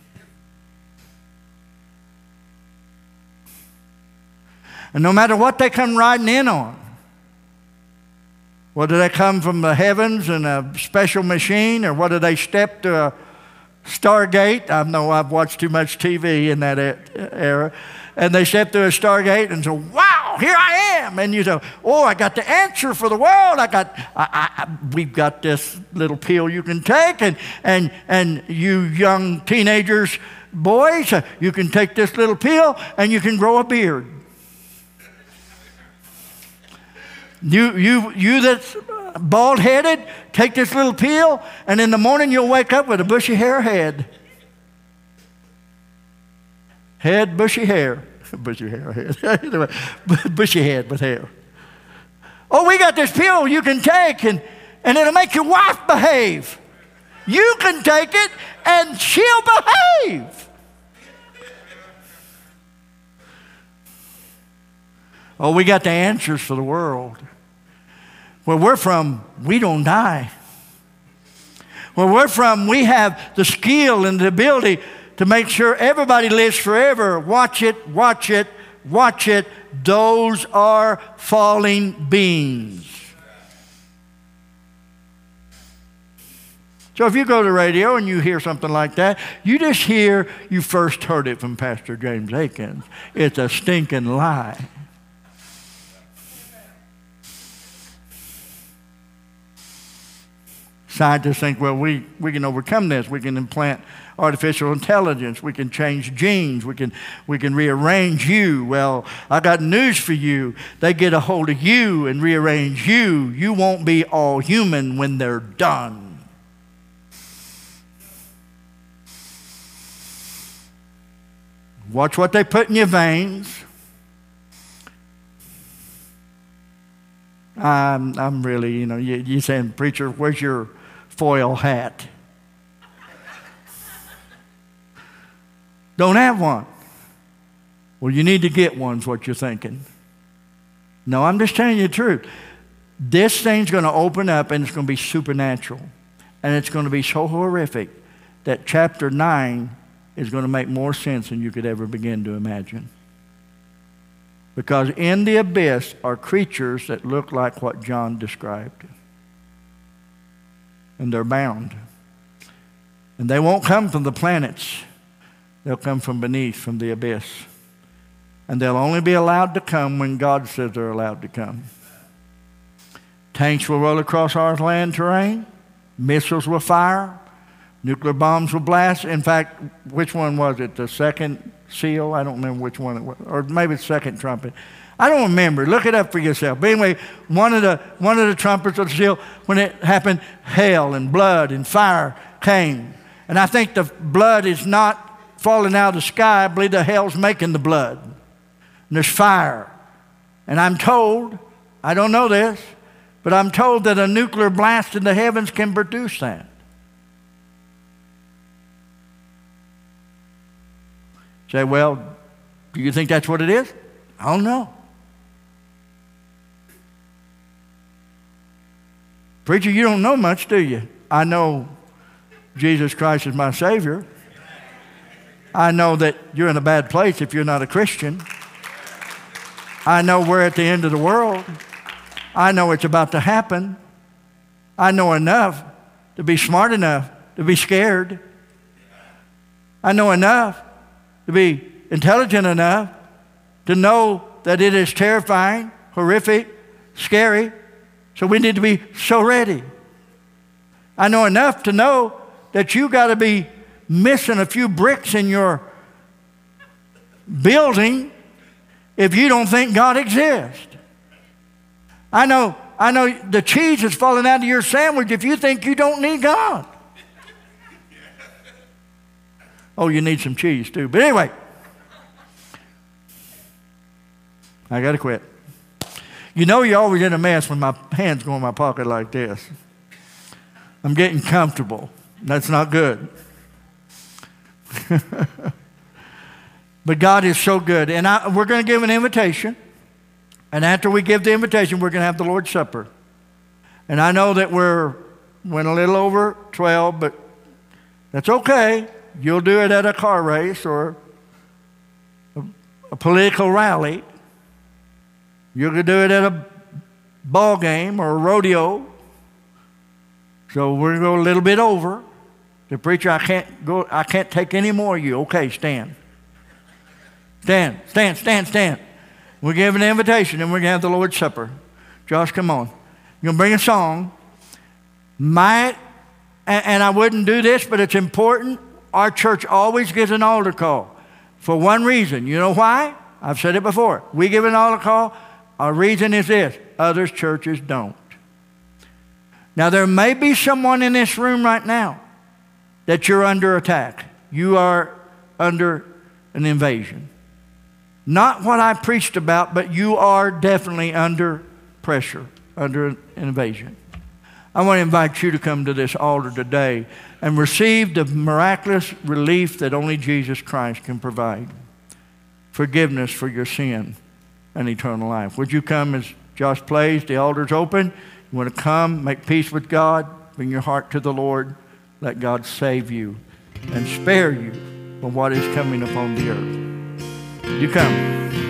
And no matter what they come riding in on, whether they come from the heavens in a special machine or whether they step to a Stargate. I know I've watched too much TV in that era. And they step through a Stargate and say, Wow, here I am. And you say, Oh, I got the answer for the world. I got, I, I, we've got this little pill you can take. And, and, and you young teenagers, boys, uh, you can take this little pill and you can grow a beard. You, you, you that's bald headed, take this little pill, and in the morning you'll wake up with a bushy hair head. Head, bushy hair. bushy hair, head. bushy head with hair. Oh, we got this pill you can take, and, and it'll make your wife behave. You can take it, and she'll behave. Oh, we got the answers for the world. Where we're from, we don't die. Where we're from, we have the skill and the ability to make sure everybody lives forever. Watch it, watch it, watch it. Those are falling beings. So if you go to radio and you hear something like that, you just hear you first heard it from Pastor James Akins. It's a stinking lie. Scientists think, well, we, we can overcome this. We can implant artificial intelligence. We can change genes. We can, we can rearrange you. Well, I got news for you. They get a hold of you and rearrange you. You won't be all human when they're done. Watch what they put in your veins. I'm, I'm really, you know, you, you saying, preacher, where's your foil hat. Don't have one. Well, you need to get one, is what you're thinking. No, I'm just telling you the truth. This thing's going to open up and it's going to be supernatural. And it's going to be so horrific that chapter 9 is going to make more sense than you could ever begin to imagine. Because in the abyss are creatures that look like what John described and they're bound. And they won't come from the planets, they'll come from beneath, from the abyss. And they'll only be allowed to come when God says they're allowed to come. Tanks will roll across our land terrain, missiles will fire, nuclear bombs will blast. In fact, which one was it? The second seal? I don't remember which one it was, or maybe the second trumpet. I don't remember. Look it up for yourself. But anyway, one of the, one of the trumpets of the seal, when it happened, hail and blood and fire came. And I think the blood is not falling out of the sky. I believe the hell's making the blood. And there's fire. And I'm told, I don't know this, but I'm told that a nuclear blast in the heavens can produce that. Say, well, do you think that's what it is? I don't know. Preacher, you don't know much, do you? I know Jesus Christ is my Savior. I know that you're in a bad place if you're not a Christian. I know we're at the end of the world. I know it's about to happen. I know enough to be smart enough to be scared. I know enough to be intelligent enough to know that it is terrifying, horrific, scary. So we need to be so ready. I know enough to know that you got to be missing a few bricks in your building if you don't think God exists. I know, I know the cheese is falling out of your sandwich if you think you don't need God. Oh, you need some cheese too. But anyway, I got to quit. You know, you're always in a mess when my hands go in my pocket like this. I'm getting comfortable. That's not good. but God is so good. And I, we're going to give an invitation. And after we give the invitation, we're going to have the Lord's Supper. And I know that we're went a little over 12, but that's okay. You'll do it at a car race or a, a political rally. You could do it at a ball game or a rodeo. So we're going to go a little bit over. The preacher, I can't go, I can't take any more of you. Okay, stand. Stand, stand, stand, stand. We're giving an invitation and we're going to have the Lord's Supper. Josh, come on. You're going to bring a song. Might, and, and I wouldn't do this, but it's important. Our church always gives an altar call for one reason. You know why? I've said it before. We give an altar call our reason is this other churches don't. Now, there may be someone in this room right now that you're under attack. You are under an invasion. Not what I preached about, but you are definitely under pressure, under an invasion. I want to invite you to come to this altar today and received the miraculous relief that only Jesus Christ can provide forgiveness for your sin and eternal life. Would you come as Josh plays? The altar's open. You want to come, make peace with God, bring your heart to the Lord, let God save you and spare you from what is coming upon the earth. You come.